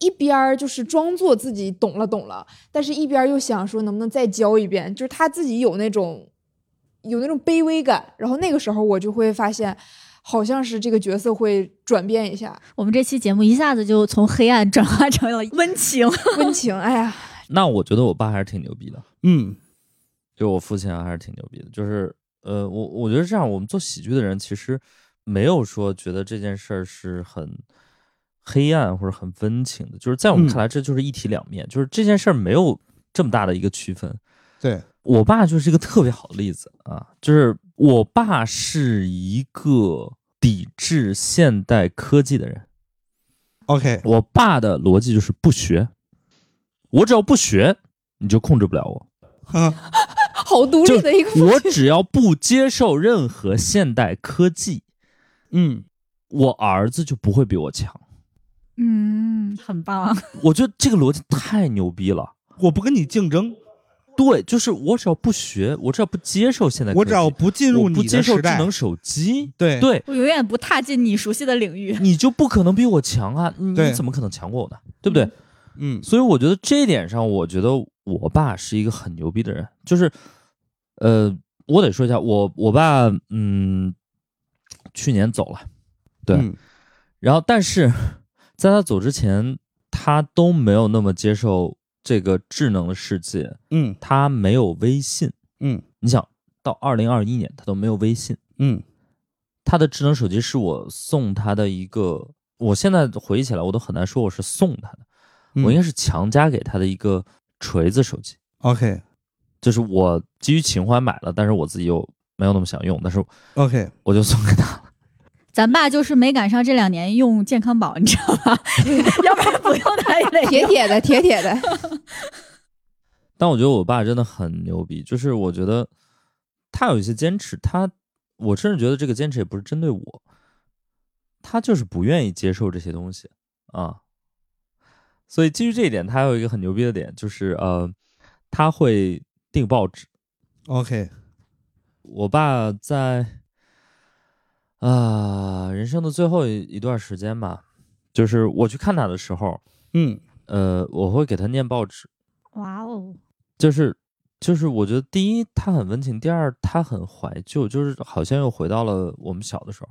一边儿就是装作自己懂了懂了，但是一边儿又想说能不能再教一遍，就是他自己有那种有那种卑微感。然后那个时候我就会发现，好像是这个角色会转变一下，我们这期节目一下子就从黑暗转化成了温情。温情。哎呀，那我觉得我爸还是挺牛逼的，嗯就我父亲啊还是挺牛逼的。就是呃，我我觉得这样，我们做喜剧的人其实没有说觉得这件事儿是很黑暗或者很温情的，就是在我们嗯看来，这就是一体两面，就是这件事儿没有这么大的一个区分。对，我爸就是一个特别好的例子啊，就是我爸是一个抵制现代科技的人。OK，我爸的逻辑就是不学，我只要不学，你就控制不了我。哼 好独立的一个父我只要不接受任何现代科技，嗯，我儿子就不会比我强。嗯，很棒。我觉得这个逻辑太牛逼了。我不跟你竞争，对，就是我只要不学，我只要不接受现在，我只要不进入我不你接受智的时代，能手机，对，对，我永远不踏进你熟悉的领域。你就不可能比我强啊！你怎么可能强过我呢？对不对？嗯所以我觉得这一点上，我觉得我爸是一个很牛逼的人。就是，呃，我得说一下，我我爸，嗯，去年走了，对，嗯然后但是在他走之前，他都没有那么接受这个智能的世界，嗯他没有微信。嗯你想到二零二一年，他都没有微信，嗯他的智能手机是我送他的一个，我现在回忆起来，我都很难说我是送他的，嗯我应该是强加给他的一个锤子手机。，OK，就是我基于情怀买了，但是我自己又没有那么想用，但是 OK，我就送给他了。咱爸就是没赶上这两年用健康宝，你知道吧？要不然不用他也得铁铁的，铁铁的。但我觉得我爸真的很牛逼，就是我觉得他有一些坚持，他我甚至觉得这个坚持也不是针对我，他就是不愿意接受这些东西啊。所以基于这一点，他还有一个很牛逼的点，就是呃，他会订报纸。OK，我爸在啊、人生的最后一一段时间吧，就是我去看他的时候，嗯呃，我会给他念报纸。哇哦，就是就是，我觉得第一他很温情，第二他很怀旧，就是好像又回到了我们小的时候。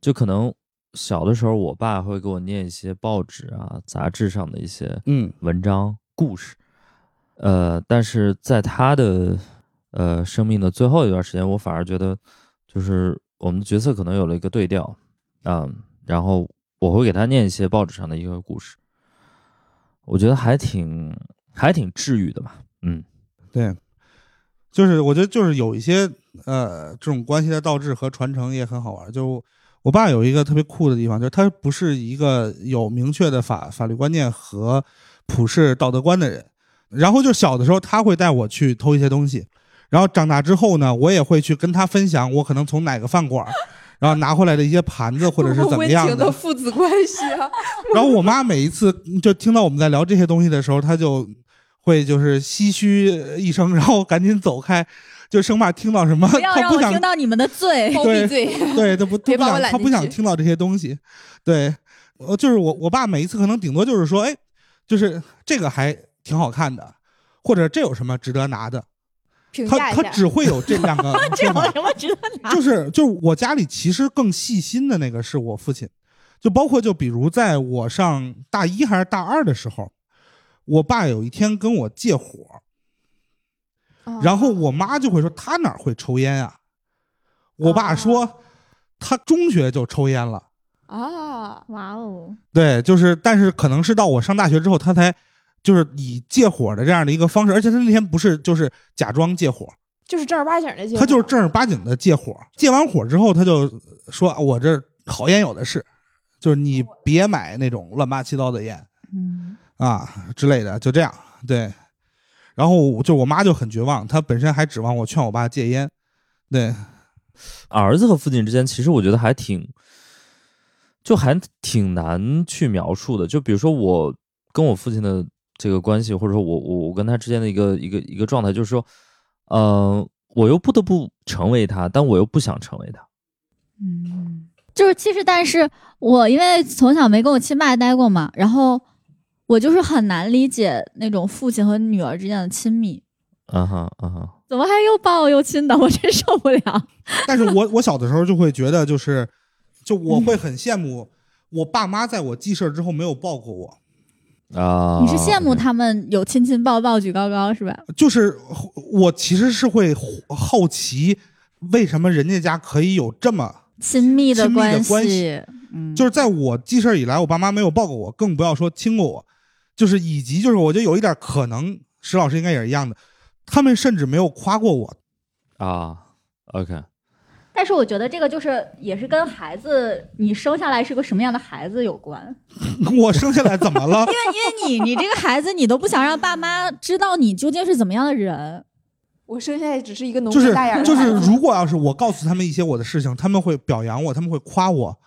就可能小的时候，我爸会给我念一些报纸啊、杂志上的一些嗯文章、故事。呃，但是在他的呃生命的最后一段时间，我反而觉得，就是我们的角色可能有了一个对调，嗯，然后我会给他念一些报纸上的一个故事，我觉得还挺还挺治愈的吧，嗯对，就是我觉得就是有一些呃这种关系的倒置和传承也很好玩。就我爸有一个特别酷的地方，就是他不是一个有明确的法法律观念和普世道德观的人。然后就小的时候他会带我去偷一些东西，然后长大之后呢，我也会去跟他分享我可能从哪个饭馆儿。然后拿回来的一些盘子或者是怎么样的父子关系啊！然后我妈每一次就听到我们在聊这些东西的时候，她就会就是唏嘘一声，然后赶紧走开，就生怕听到什么，不要让她不想我听到你们的罪。闭嘴。对，她不 她不想她不想听到这些东西，对，呃，就是我我爸每一次可能顶多就是说，哎，就是这个还挺好看的，或者这有什么值得拿的，他他评价一下，只会有这两个 这有。什么值得拿？就是就是我家里其实更细心的那个是我父亲，就包括就比如在我上大一还是大二的时候，我爸有一天跟我借火，哦然后我妈就会说他哪会抽烟啊？我爸说他中学就抽烟了，啊，哇哦，对，就是但是可能是到我上大学之后，他才就是以借火的这样的一个方式，而且他那天不是就是假装借火，就是正儿八经的结果，他就是正儿八经的借火，借完火之后，他就说：“我这好烟有的是，就是你别买那种乱八七糟的烟嗯，啊之类的。”就这样，对。然后就我妈就很绝望，她本身还指望我劝我爸戒烟，对，儿子和父亲之间，其实我觉得还挺，就还挺难去描述的。就比如说我跟我父亲的这个关系，或者说我我我跟他之间的一个一个一个状态，就是说，呃，我又不得不成为他，但我又不想成为他。嗯，就是其实，但是我因为从小没跟我亲爸待过嘛，然后我就是很难理解那种父亲和女儿之间的亲密。嗯哼嗯哼，怎么还又抱又亲的？我真受不了。但是我我小的时候就会觉得，就是就我会很羡慕我爸妈在我记事儿之后没有抱过我，啊，你是羡慕他们有亲亲抱抱举高高是吧？就是我其实是会好奇为什么人家家可以有这么。亲密的亲密的关系，嗯，就是在我记事以来，我爸妈没有抱过我，更不要说亲过我。就是以及就是，我觉得有一点可能，石老师应该也是一样的，他们甚至没有夸过我。啊，OK，但是我觉得这个就是也是跟孩子你生下来是个什么样的孩子有关，我生下来怎么了？因为因为你你这个孩子你都不想让爸妈知道你究竟是怎么样的人，我生下来只是一个农就是眉大眼的就是，如果要是我告诉他们一些我的事情，他们会表扬我，他们会夸我，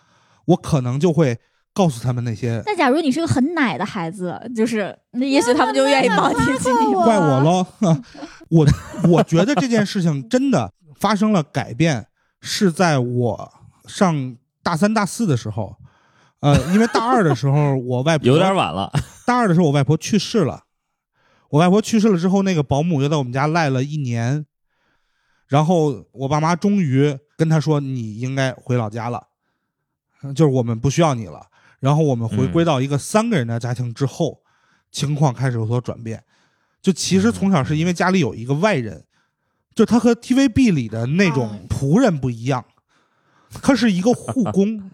我可能就会告诉他们那些，那假如你是个很奶的孩子，就是那也许他们就愿意帮你去你。怪我喽。我我觉得这件事情真的发生了改变，是在我上大三大四的时候。呃，因为大二的时候，我外婆有点晚了。大二的时候，我外婆去世了。我外婆去世了之后，那个保姆就在我们家赖了一年。然后我爸妈终于跟他说：“你应该回老家了，就是我们不需要你了。”然后我们回归到一个三个人的家庭之后，情况开始有所转变。就其实从小是因为家里有一个外人，就他和 TVB 里的那种仆人不一样，他是一个护工。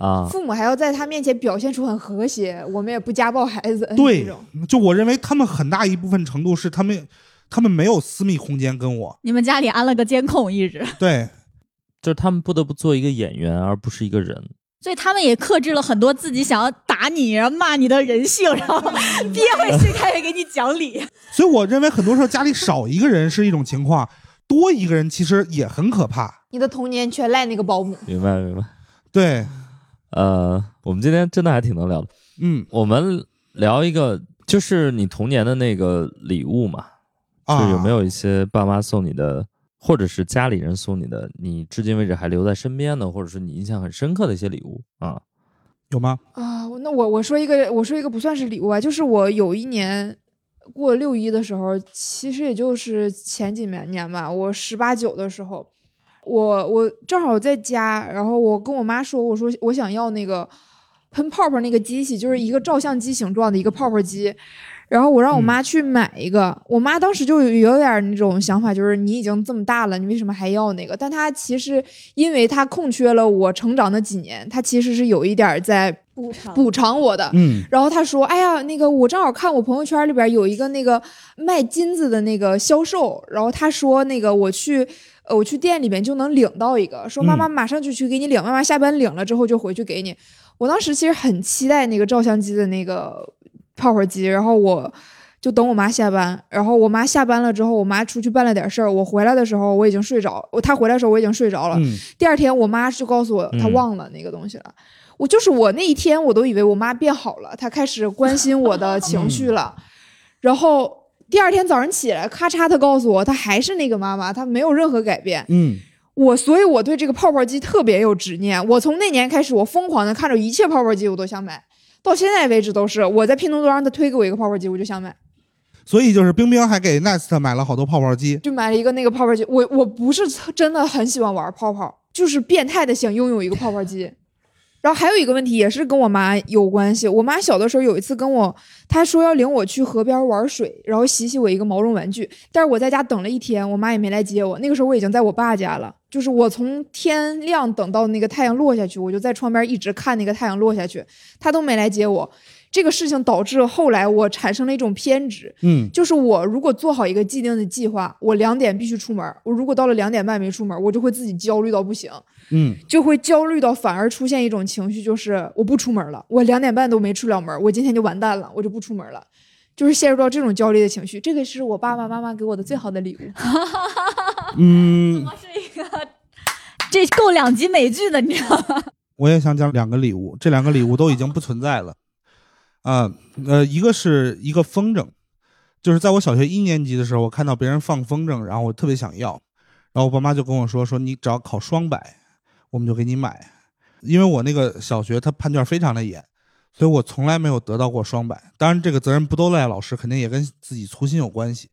啊，父母还要在他面前表现出很和谐，我们也不家暴孩子。对就我认为他们很大一部分程度是他们他们没有私密空间跟我。你们家里安了个监控，一直，对，就是他们不得不做一个演员，而不是一个人。所以他们也克制了很多自己想要打你、然后骂你的人性，然后憋回去开始给你讲理。所以我认为很多时候家里少一个人是一种情况，多一个人其实也很可怕。你的童年全赖那个保姆。明白明白。对，呃，我们今天真的还挺能聊的。嗯我们聊一个，就是你童年的那个礼物嘛，就啊，有没有一些爸妈送你的，或者是家里人送你的，你至今为止还留在身边的，或者是你印象很深刻的一些礼物啊？有吗？啊，那我我说一个，我说一个不算是礼物啊，就是我有一年过六一的时候，其实也就是前几年年吧，我十八九的时候，我我正好在家，然后我跟我妈说，我说我想要那个喷泡泡那个机器，就是一个照相机形状的一个泡泡机。然后我让我妈去买一个，我妈当时就有有点那种想法，就是你已经这么大了，你为什么还要那个？但她其实因为她空缺了我成长的几年，她其实是有一点在补偿补偿我的。嗯然后她说：“哎呀，那个我正好看我朋友圈里边有一个那个卖金子的那个销售，然后他说那个我去，呃，我去店里面就能领到一个，说妈妈马上就去给你领，妈妈下班领了之后就回去给你。我当时其实很期待那个照相机的那个泡泡机，然后我就等我妈下班，然后我妈下班了之后，我妈出去办了点事儿，我回来的时候我已经睡着，我她回来的时候我已经睡着了，嗯第二天我妈就告诉我她嗯忘了那个东西了。我就是我那一天我都以为我妈变好了，她开始关心我的情绪了。然后第二天早上起来，咔嚓，她告诉我她还是那个妈妈，她没有任何改变。嗯我所以我对这个泡泡机特别有执念。我从那年开始，我疯狂的看着一切泡泡机我都想买，到现在为止都是我在拼多多让他推给我一个泡泡机，我就想买。所以就是冰冰还给 Nest 买了好多泡泡机。就买了一个那个泡泡机。我我不是真的很喜欢玩泡泡，就是变态的想拥有一个泡泡机。然后还有一个问题也是跟我妈有关系。我妈小的时候有一次跟我，她说要领我去河边玩水，然后洗洗我一个毛绒玩具。但是我在家等了一天，我妈也没来接我。那个时候我已经在我爸家了，就是我从天亮等到那个太阳落下去，我就在窗边一直看那个太阳落下去，她都没来接我。这个事情导致后来我产生了一种偏执，嗯就是我如果做好一个既定的计划，我两点必须出门，我如果到了两点半没出门，我就会自己焦虑到不行，嗯就会焦虑到反而出现一种情绪，就是我不出门了，我两点半都没出了门，我今天就完蛋了，我就不出门了，就是陷入到这种焦虑的情绪。这个是我爸爸妈妈给我的最好的礼物。嗯，是一个，这够两集美剧的，你知道吗？我也想讲两个礼物，这两个礼物都已经不存在了。啊呃，一个是一个风筝，就是在我小学一年级的时候，我看到别人放风筝，然后我特别想要，然后我爸妈就跟我说说你只要考双百，我们就给你买。因为我那个小学他判卷非常的严，所以我从来没有得到过双百。当然，这个责任不都赖老师，肯定也跟自己粗心有关系。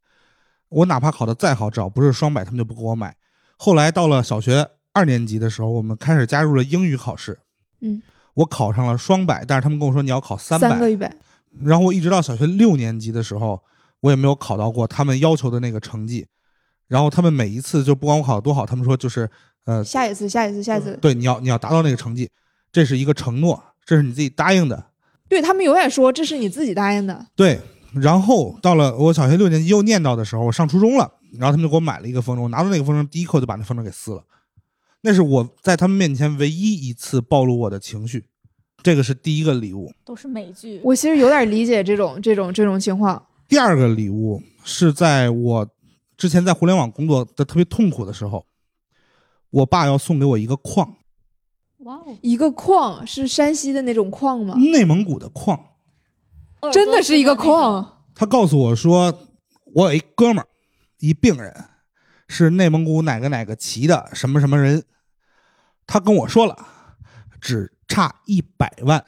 我哪怕考的再好，只要不是双百，他们就不给我买。后来到了小学二年级的时候，我们开始加入了英语考试。嗯，我考上了双百，但是他们跟我说你要考三百。三个一百，然后我一直到小学六年级的时候，我也没有考到过他们要求的那个成绩。然后他们每一次就不管我考得多好，他们说就是呃，下一次，下一次，下一次。对，你要你要达到那个成绩，这是一个承诺，这是你自己答应的。对他们永远说这是你自己答应的。对，然后到了我小学六年级又念叨的时候，我上初中了，然后他们就给我买了一个风筝，我拿到那个风筝，第一口就把那风筝给撕了。那是我在他们面前唯一一次暴露我的情绪，这个是第一个礼物。都是美剧。我其实有点理解这种这种这种情况。第二个礼物是在我之前在互联网工作的特别痛苦的时候，我爸要送给我一个矿，哇哦，一个矿是山西的那种矿吗？内蒙古的矿。真的是一个矿。他告诉我说，我有一哥们儿，一病人，是内蒙古哪个哪个旗的什么什么人，他跟我说了，只差一百万，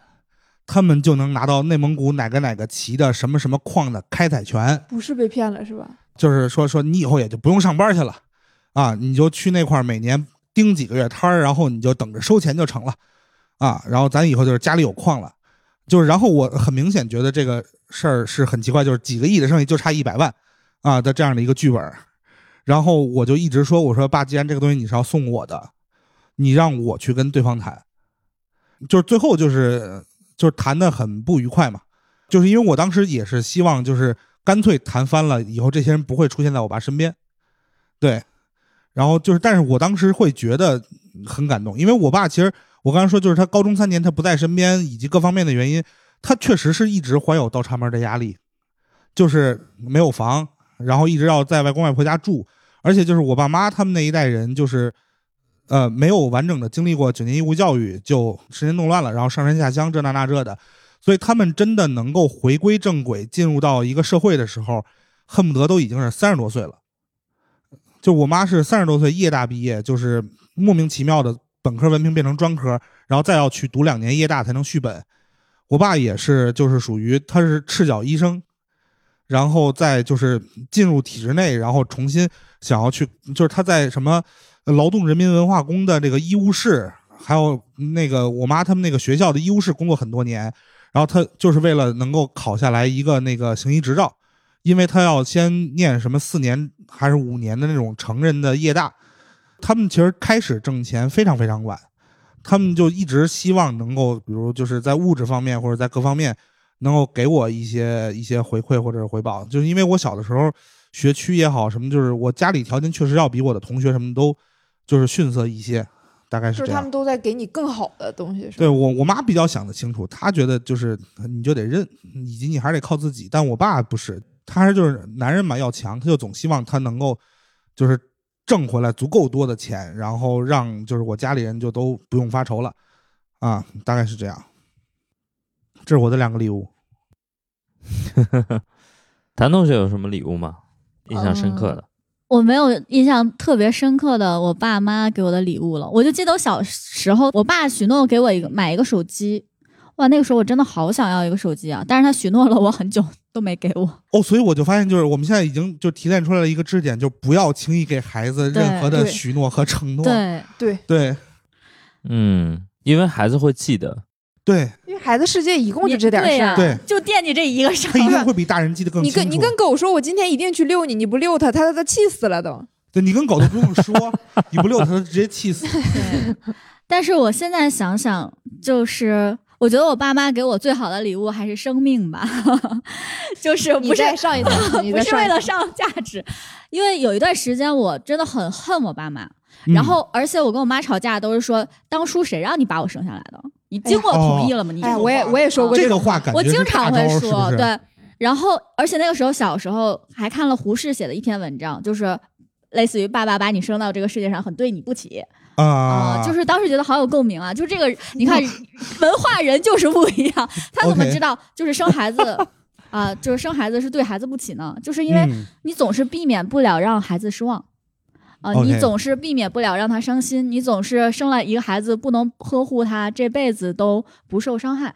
他们就能拿到内蒙古哪个哪个旗的什么什么矿的开采权。不是被骗了是吧？就是说说你以后也就不用上班去了，啊，你就去那块儿每年盯几个月摊儿，然后你就等着收钱就成了，啊，然后咱以后就是家里有矿了，就是然后我很明显觉得这个事儿是很奇怪，就是几个亿的生意就差一百万，啊的这样的一个剧本儿，然后我就一直说我说爸，既然这个东西你是要送我的，你让我去跟对方谈，就是最后就是就是谈的很不愉快嘛，就是因为我当时也是希望就是。干脆谈翻了，以后这些人不会出现在我爸身边。对，然后就是，但是我当时会觉得很感动，因为我爸其实我刚才说，就是他高中三年他不在身边，以及各方面的原因，他确实是一直怀有倒插门的压力，就是没有房，然后一直要在外公外婆家住，而且就是我爸妈他们那一代人，就是呃没有完整的经历过九年义务教育，就十年动乱了，然后上山下乡这那那这的，所以他们真的能够回归正轨，进入到一个社会的时候，恨不得都已经是三十多岁了。就我妈是三十多岁夜大毕业，就是莫名其妙的本科文凭变成专科，然后再要去读两年夜大才能续本。我爸也是，就是属于他是赤脚医生，然后再就是进入体制内，然后重新想要去，就是他在什么劳动人民文化宫的这个医务室，还有那个我妈他们那个学校的医务室工作很多年，然后他就是为了能够考下来一个那个行医执照。因为他要先念什么四年还是五年的那种成人的夜大，他们其实开始挣钱非常非常晚，他们就一直希望能够，比如就是在物质方面或者在各方面能够给我一些一些回馈或者是回报，就是因为我小的时候学区也好什么，就是我家里条件确实要比我的同学什么都就是逊色一些，大概就是是这样。他们都在给你更好的东西，是？对我我妈比较想得清楚，她觉得就是你就得认，以及你还是得靠自己。但我爸不是，他是就是男人嘛要强，他就总希望他能够就是挣回来足够多的钱，然后让就是我家里人就都不用发愁了啊，大概是这样。这是我的两个礼物。谭同学有什么礼物吗？印象深刻的？我没有印象特别深刻的我爸妈给我的礼物了，我就记得我小时候，我爸许诺给我一个买一个手机，哇，那个时候我真的好想要一个手机啊！但是他许诺了我很久都没给我。哦，所以我就发现，就是我们现在已经就提炼出来了一个支点，就不要轻易给孩子任何的许诺和承诺。对，对，对嗯，因为孩子会记得。对，因为孩子世界一共就这点事儿。对呀对就惦记这一个事儿他。一定会比大人记得更你清楚。跟你跟狗说，我今天一定去遛你，你不遛它，它它气死了都。对你跟狗都不用说，你不遛它，它直接气死。对，但是我现在想想，就是我觉得我爸妈给我最好的礼物还是生命吧，就是不是为了上价值，因为有一段时间我真的很恨我爸妈，嗯然后而且我跟我妈吵架都是说，当初谁让你把我生下来的？你经过同意了吗？你哎，我也我也说过这种个话感觉我经常会说，是不是？对。然后，而且那个时候小时候还看了胡适写的一篇文章，就是类似于爸爸把你生到这个世界上很对你不起啊，就是当时觉得好有共鸣啊！就这个，你看文化人就是不一样，他怎么知道就是生孩子 啊、就是生孩子是对孩子不起呢？就是因为嗯你总是避免不了让孩子失望。啊、你总是避免不了让他伤心，你总是生了一个孩子不能呵护他，这辈子都不受伤害。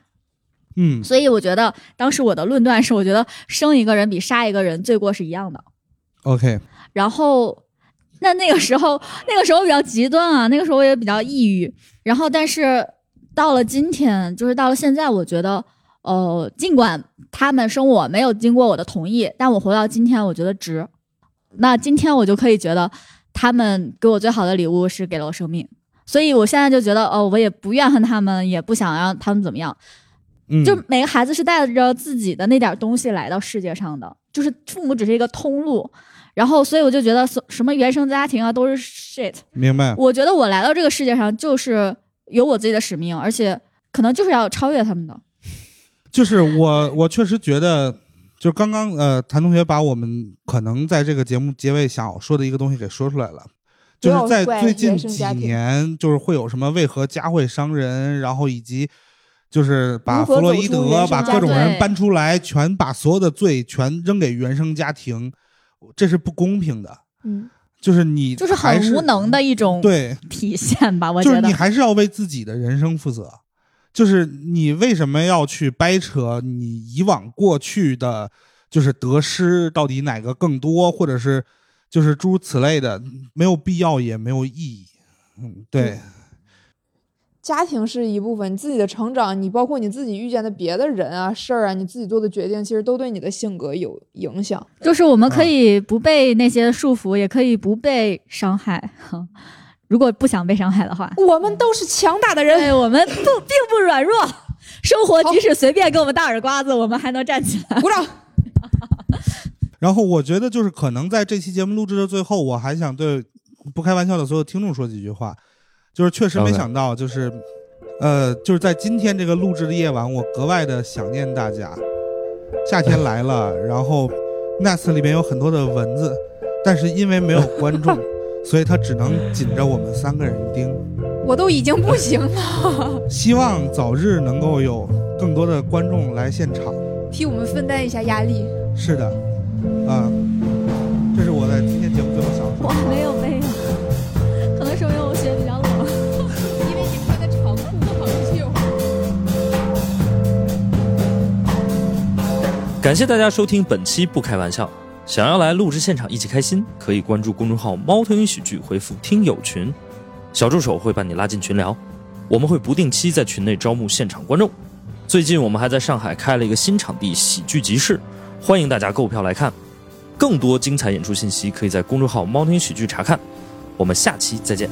嗯所以我觉得当时我的论断是，我觉得生一个人比杀一个人罪过是一样的。，OK，然后，那那个时候，那个时候比较极端啊，那个时候我也比较抑郁。然后，但是到了今天，就是到了现在，我觉得，呃，尽管他们生我没有经过我的同意，但我活到今天，我觉得值。那今天我就可以觉得，他们给我最好的礼物是给了我生命。所以我现在就觉得，哦，我也不怨恨他们，也不想让他们怎么样。嗯，就每个孩子是带着自己的那点东西来到世界上的，就是父母只是一个通路。然后，所以我就觉得什什么原生家庭啊都是 shit。明白。我觉得我来到这个世界上就是有我自己的使命，而且可能就是要超越他们的。就是我，我确实觉得，就刚刚呃，谭同学把我们可能在这个节目结尾想说的一个东西给说出来了，就是在最近几年，就是会有什么为何家会伤人，然后以及就是把弗洛伊德把各种人搬出来，全把所有的罪全扔给原生家庭，这是不公平的。嗯，就是你就是很无能的一种对，体现吧，我觉得就是你。还是要为自己的人生负责。就是你为什么要去掰扯你以往过去的，就是得失到底哪个更多，或者是就是诸如此类的，没有必要也没有意义。嗯，对，家庭是一部分，你自己的成长，你包括你自己遇见的别的人啊、事儿啊，你自己做的决定，其实都对你的性格有影响。就是我们可啊以不被那些束缚，也可以不被伤害。如果不想被伤害的话，我们都是强大的人。对我们不并不软弱。生活即使随便给我们大耳刮子，我们还能站起来。鼓掌。然后我觉得就是可能在这期节目录制的最后，我还想对不开玩笑的所有听众说几句话，就是确实没想到，就是呃，就是在今天这个录制的夜晚，我格外的想念大家。夏天来了，然后 Nest 里面有很多的蚊子，但是因为没有观众，所以它只能紧着我们三个人盯。我都已经不行了，希望早日能够有更多的观众来现场。替我们分担一下压力。是的，啊、这感谢大家收听本期不开玩笑。想要来录制现场一起开心，可以关注公众号“猫头鹰喜剧”，回复“听友群”，小助手会把你拉进群聊。我们会不定期在群内招募现场观众。最近我们还在上海开了一个新场地——喜剧集市，欢迎大家购票来看。更多精彩演出信息可以在公众号“猫头鹰喜剧”查看。我们下期再见。